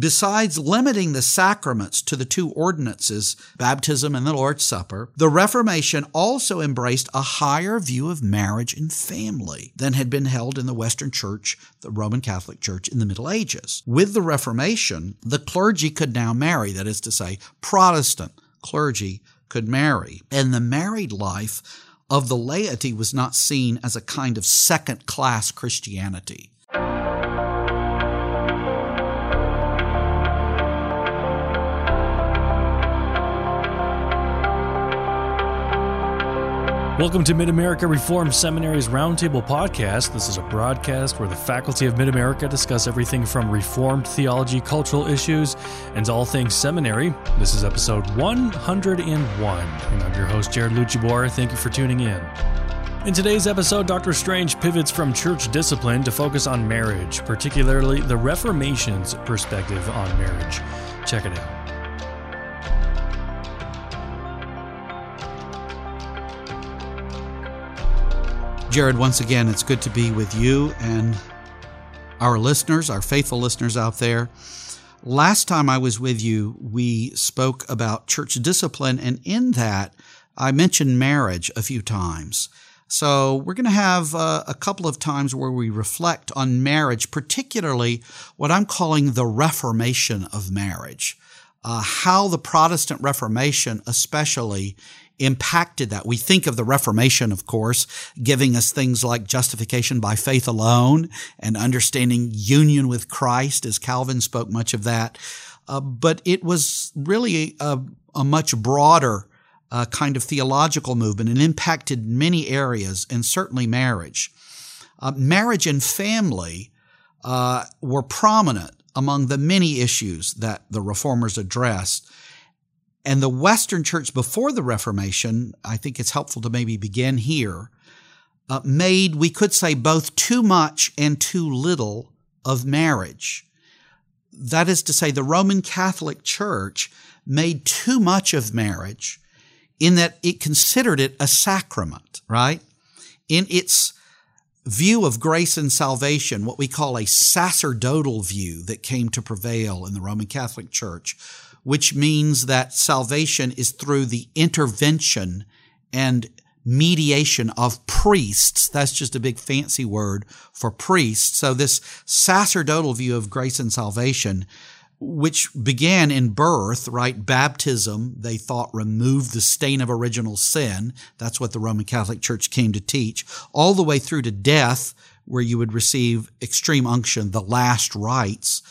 Besides limiting the sacraments to the two ordinances, baptism and the Lord's Supper, the Reformation also embraced a higher view of marriage and family than had been held in the Western Church, the Roman Catholic Church, in the Middle Ages. With the Reformation, the clergy could now marry, that is to say, Protestant clergy could marry. And the married life of the laity was not seen as a kind of second class Christianity. Welcome to Mid America Reformed Seminary's Roundtable Podcast. This is a broadcast where the faculty of Mid America discuss everything from Reformed theology, cultural issues, and all things seminary. This is episode 101, and I'm your host, Jared Lucibor. Thank you for tuning in. In today's episode, Dr. Strange pivots from church discipline to focus on marriage, particularly the Reformation's perspective on marriage. Check it out. Jared, once again, it's good to be with you and our listeners, our faithful listeners out there. Last time I was with you, we spoke about church discipline, and in that, I mentioned marriage a few times. So, we're going to have uh, a couple of times where we reflect on marriage, particularly what I'm calling the reformation of marriage. Uh, how the Protestant Reformation, especially, impacted that. We think of the Reformation, of course, giving us things like justification by faith alone and understanding union with Christ, as Calvin spoke much of that. Uh, but it was really a, a much broader uh, kind of theological movement and impacted many areas, and certainly marriage. Uh, marriage and family uh, were prominent among the many issues that the reformers addressed. And the Western church before the Reformation, I think it's helpful to maybe begin here, uh, made, we could say, both too much and too little of marriage. That is to say, the Roman Catholic Church made too much of marriage in that it considered it a sacrament, right? In its view of grace and salvation, what we call a sacerdotal view that came to prevail in the Roman Catholic Church, which means that salvation is through the intervention and mediation of priests. That's just a big fancy word for priests. So this sacerdotal view of grace and salvation, which began in birth, right? Baptism, they thought removed the stain of original sin. That's what the Roman Catholic Church came to teach, all the way through to death, where you would receive extreme unction, the last rites.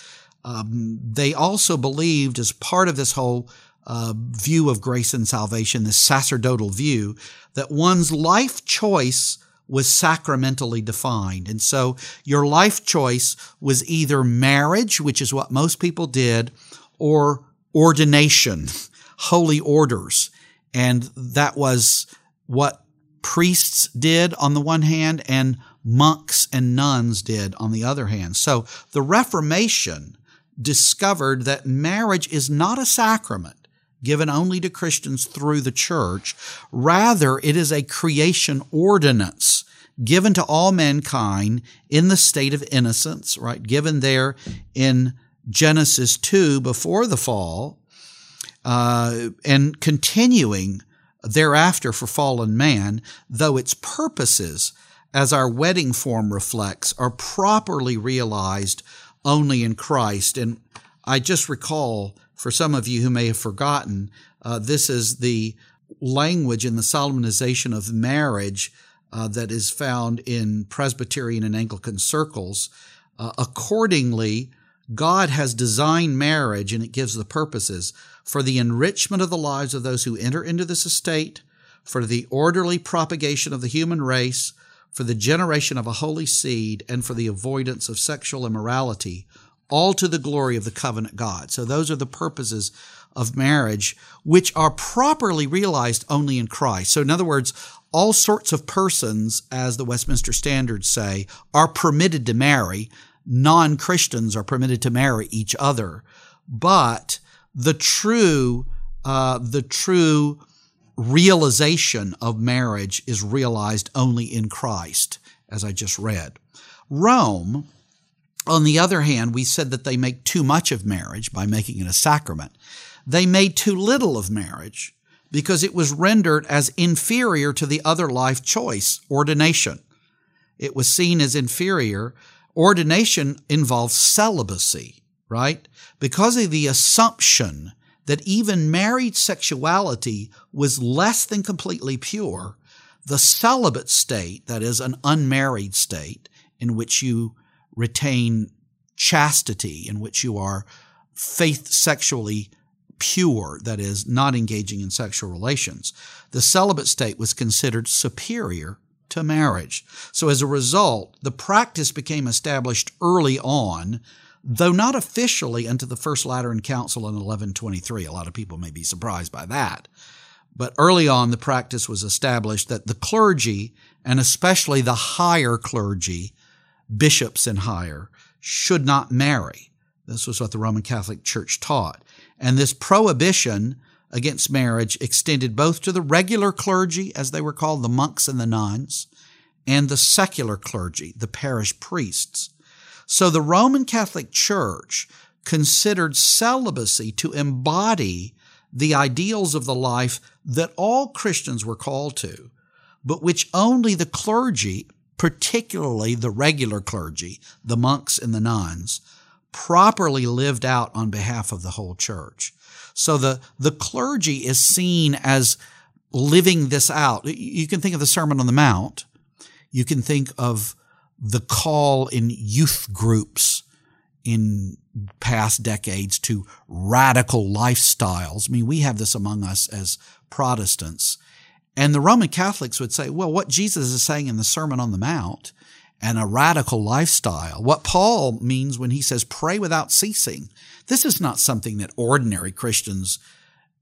Um, they also believed, as part of this whole uh, view of grace and salvation, this sacerdotal view, that one's life choice was sacramentally defined. And so your life choice was either marriage, which is what most people did, or ordination, holy orders. And that was what priests did on the one hand and monks and nuns did on the other hand. So the Reformation discovered that marriage is not a sacrament given only to Christians through the church. Rather, it is a creation ordinance given to all mankind in the state of innocence, right? Given there in Genesis 2 before the fall, uh, and continuing thereafter for fallen man, though its purposes, as our wedding form reflects, are properly realized only in Christ. And I just recall, for some of you who may have forgotten, uh, this is the language in the solemnization of marriage uh, that is found in Presbyterian and Anglican circles. Uh, accordingly, God has designed marriage, and it gives the purposes for the enrichment of the lives of those who enter into this estate, for the orderly propagation of the human race, for the generation of a holy seed, and for the avoidance of sexual immorality, all to the glory of the covenant God. So those are the purposes of marriage, which are properly realized only in Christ. So in other words, all sorts of persons, as the Westminster Standards say, are permitted to marry. Non Christians are permitted to marry each other. But the true, uh, the true realization of marriage is realized only in Christ, as I just read. Rome On the other hand, we said that they make too much of marriage by making it a sacrament. They made too little of marriage because it was rendered as inferior to the other life choice, ordination. It was seen as inferior. Ordination involves celibacy, right? Because of the assumption that even married sexuality was less than completely pure, the celibate state, that is, an unmarried state, in which you retain chastity, in which you are faith sexually pure, that is, not engaging in sexual relations, the celibate state was considered superior to marriage. So as a result, the practice became established early on, though not officially until the First Lateran Council in 1123. A lot of people may be surprised by that. But early on, the practice was established that the clergy, and especially the higher clergy, bishops and higher, should not marry. This was what the Roman Catholic Church taught. And this prohibition against marriage extended both to the regular clergy, as they were called, the monks and the nuns, and the secular clergy, the parish priests. So the Roman Catholic Church considered celibacy to embody the ideals of the life that all Christians were called to, but which only the clergy, particularly the regular clergy, the monks and the nuns, properly lived out on behalf of the whole church. So the, the clergy is seen as living this out. You can think of the Sermon on the Mount. You can think of the call in youth groups in past decades to radical lifestyles. I mean, we have this among us as Protestants. And the Roman Catholics would say, well, what Jesus is saying in the Sermon on the Mount and a radical lifestyle. What Paul means when he says pray without ceasing. This is not something that ordinary Christians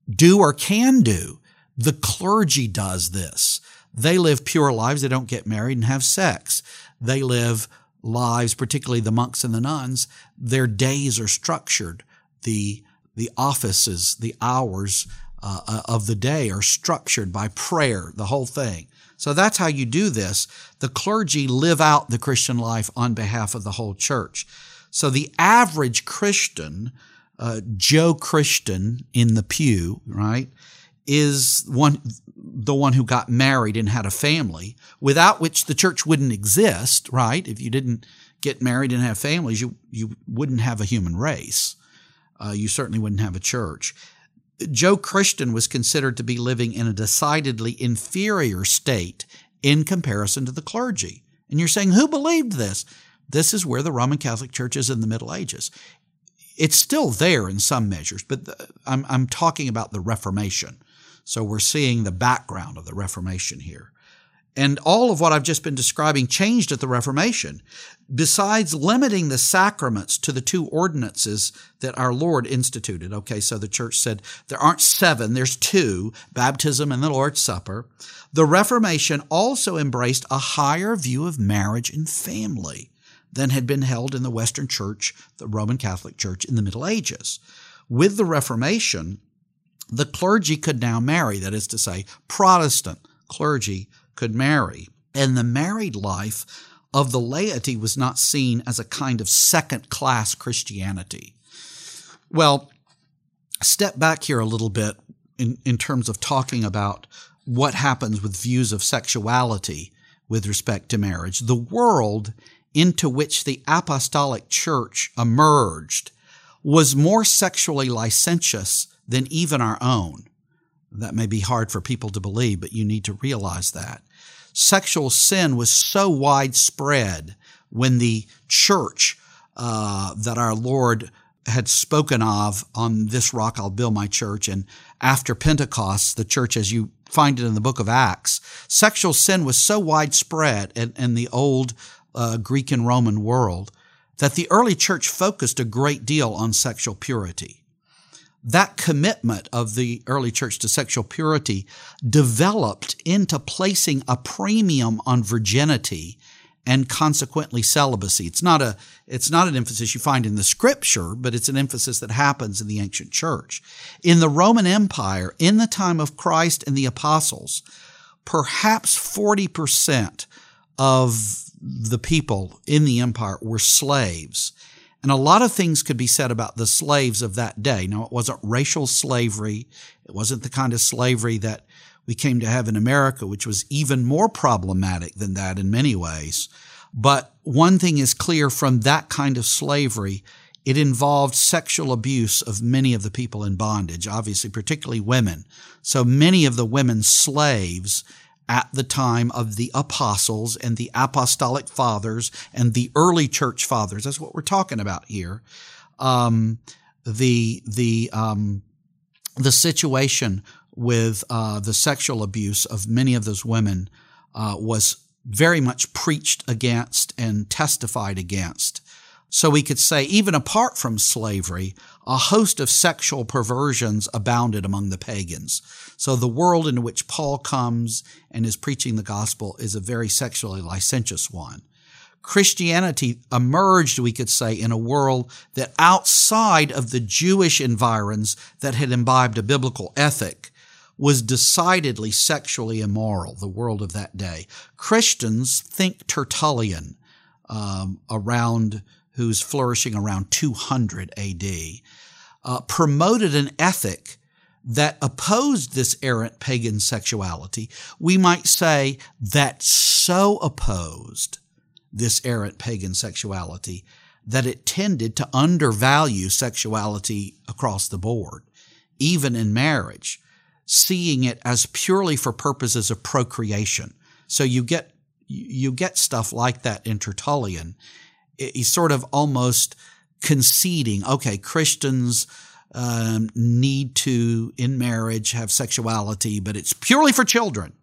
do or can do. The clergy does this. They live pure lives. They don't get married and have sex. They live lives, particularly the monks and the nuns. Their days are structured. The, the offices, the hours uh, uh of the day are structured by prayer, the whole thing. So that's how you do this. The clergy live out the Christian life on behalf of the whole church. So the average Christian, uh, Joe Christian in the pew, right, is one the one who got married and had a family, without which the church wouldn't exist, right? If you didn't get married and have families, you you wouldn't have a human race. Uh, you certainly wouldn't have a church. Joe Christian was considered to be living in a decidedly inferior state in comparison to the clergy. And you're saying, who believed this? This is where the Roman Catholic Church is in the Middle Ages. It's still there in some measures, but the, I'm, I'm talking about the Reformation. So we're seeing the background of the Reformation here. And all of what I've just been describing changed at the Reformation. Besides limiting the sacraments to the two ordinances that our Lord instituted. Okay, so the church said there aren't seven, there's two, baptism and the Lord's Supper. The Reformation also embraced a higher view of marriage and family than had been held in the Western Church, the Roman Catholic Church in the Middle Ages. With the Reformation, the clergy could now marry, that is to say, Protestant clergy could marry. And the married life of the laity was not seen as a kind of second class Christianity. Well, step back here a little bit in, in terms of talking about what happens with views of sexuality with respect to marriage. The world into which the apostolic church emerged was more sexually licentious than even our own. That may be hard for people to believe, but you need to realize that sexual sin was so widespread when the church uh, that our Lord had spoken of on this rock I'll build my church and after Pentecost, the church as you find it in the book of Acts, sexual sin was so widespread in, in the old uh, Greek and Roman world that the early church focused a great deal on sexual purity that commitment of the early church to sexual purity developed into placing a premium on virginity and consequently celibacy. It's not a it's not an emphasis you find in the scripture, but it's an emphasis that happens in the ancient church. In the Roman Empire, in the time of Christ and the apostles, perhaps 40% of the people in the empire were slaves. And a lot of things could be said about the slaves of that day. Now, it wasn't racial slavery. It wasn't the kind of slavery that we came to have in America, which was even more problematic than that in many ways. But one thing is clear from that kind of slavery, it involved sexual abuse of many of the people in bondage, obviously, particularly women. So many of the women slaves at the time of the apostles and the apostolic fathers and the early church fathers. That's what we're talking about here. Um, the the um, the situation with uh, the sexual abuse of many of those women uh, was very much preached against and testified against. So we could say, even apart from slavery, a host of sexual perversions abounded among the pagans. So the world into which Paul comes and is preaching the gospel is a very sexually licentious one. Christianity emerged, we could say, in a world that outside of the Jewish environs that had imbibed a biblical ethic was decidedly sexually immoral, the world of that day. Christians think Tertullian um, around who's flourishing around 200 AD, uh, promoted an ethic that opposed this errant pagan sexuality. We might say that so opposed this errant pagan sexuality that it tended to undervalue sexuality across the board, even in marriage, seeing it as purely for purposes of procreation. So you get you get stuff like that in Tertullian, he's sort of almost conceding, okay, Christians um, need to, in marriage, have sexuality, but it's purely for children.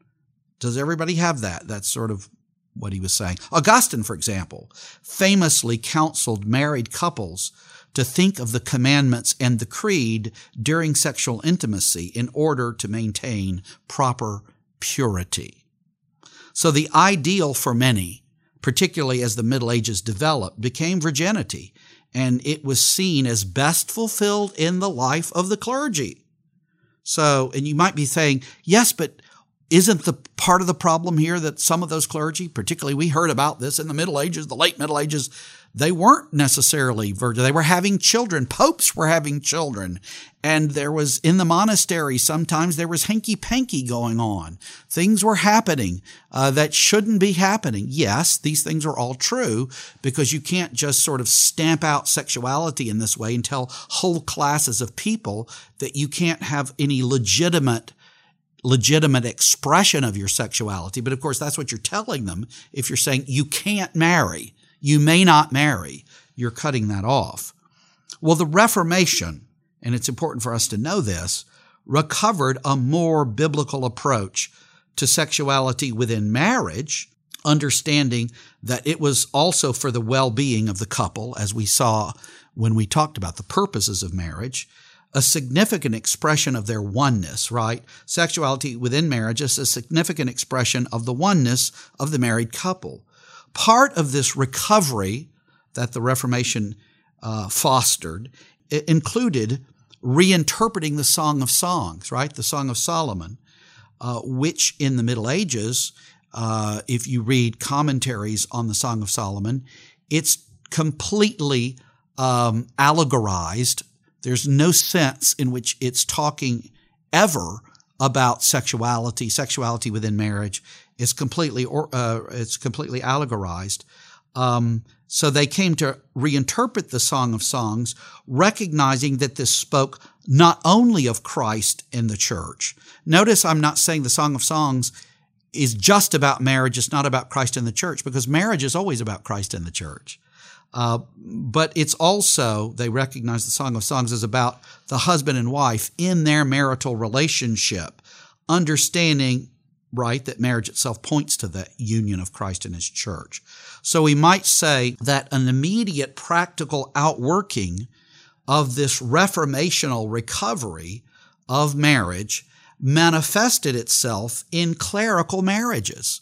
Does everybody have that? That's sort of what he was saying. Augustine, for example, famously counseled married couples to think of the commandments and the creed during sexual intimacy in order to maintain proper purity. So the ideal for many particularly as the Middle Ages developed, became virginity, and it was seen as best fulfilled in the life of the clergy. So, and you might be saying, yes, but isn't the part of the problem here that some of those clergy, particularly we heard about this in the Middle Ages, the late Middle Ages, they weren't necessarily virgin. They were having children. Popes were having children. And there was in the monastery, sometimes there was hanky panky going on. Things were happening uh, that shouldn't be happening. Yes, these things are all true because you can't just sort of stamp out sexuality in this way and tell whole classes of people that you can't have any legitimate legitimate expression of your sexuality. But of course, that's what you're telling them if you're saying you can't marry you may not marry. You're cutting that off. Well, the Reformation, and it's important for us to know this, recovered a more biblical approach to sexuality within marriage, understanding that it was also for the well being of the couple, as we saw when we talked about the purposes of marriage, a significant expression of their oneness, right? Sexuality within marriage is a significant expression of the oneness of the married couple part of this recovery that the Reformation uh, fostered included reinterpreting the Song of Songs, right? The Song of Solomon, uh, which in the Middle Ages, uh, if you read commentaries on the Song of Solomon, it's completely um, allegorized. There's no sense in which it's talking ever about sexuality, sexuality within marriage. It's completely or, uh, it's completely allegorized. Um, so they came to reinterpret the Song of Songs, recognizing that this spoke not only of Christ and the church. Notice I'm not saying the Song of Songs is just about marriage. It's not about Christ and the church because marriage is always about Christ and the church. Uh, but it's also, they recognize the Song of Songs is about the husband and wife in their marital relationship, understanding right? That marriage itself points to the union of Christ and his church. So we might say that an immediate practical outworking of this reformational recovery of marriage manifested itself in clerical marriages.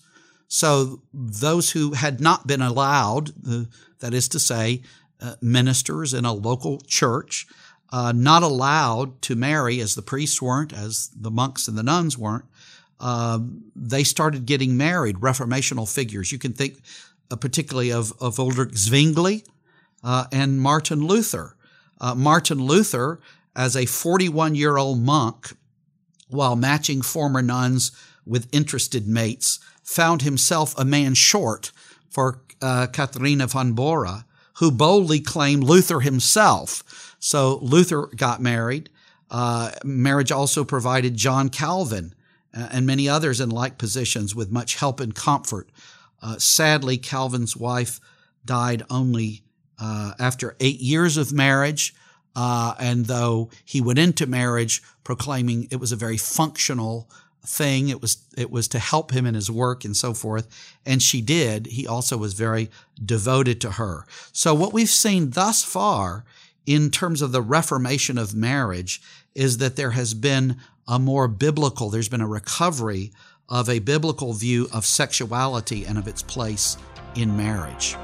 So those who had not been allowed, uh, that is to say, uh, ministers in a local church, uh, not allowed to marry as the priests weren't, as the monks and the nuns weren't, um, they started getting married, reformational figures. You can think uh, particularly of, of Ulrich Zwingli uh, and Martin Luther. Uh, Martin Luther, as a 41 year old monk, while matching former nuns with interested mates, found himself a man short for uh, Katharina von Bora, who boldly claimed Luther himself. So Luther got married. Uh, marriage also provided John Calvin uh, and many others in like positions with much help and comfort. Uh, sadly, Calvin's wife died only uh, after eight years of marriage. Uh, and though he went into marriage proclaiming it was a very functional thing, it was it was to help him in his work and so forth, and she did. He also was very devoted to her. So what we've seen thus far in terms of the reformation of marriage is that there has been a more biblical, there's been a recovery of a biblical view of sexuality and of its place in marriage.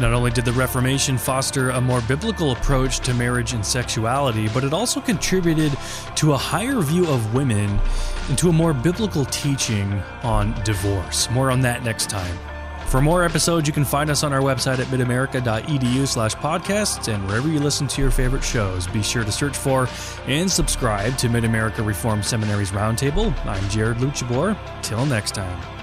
Not only did the Reformation foster a more biblical approach to marriage and sexuality, but it also contributed to a higher view of women and to a more biblical teaching on divorce. More on that next time. For more episodes, you can find us on our website at midamerica.edu slash podcasts and wherever you listen to your favorite shows. Be sure to search for and subscribe to Mid America Reformed Seminary's Roundtable. I'm Jared Luchabor. Till next time.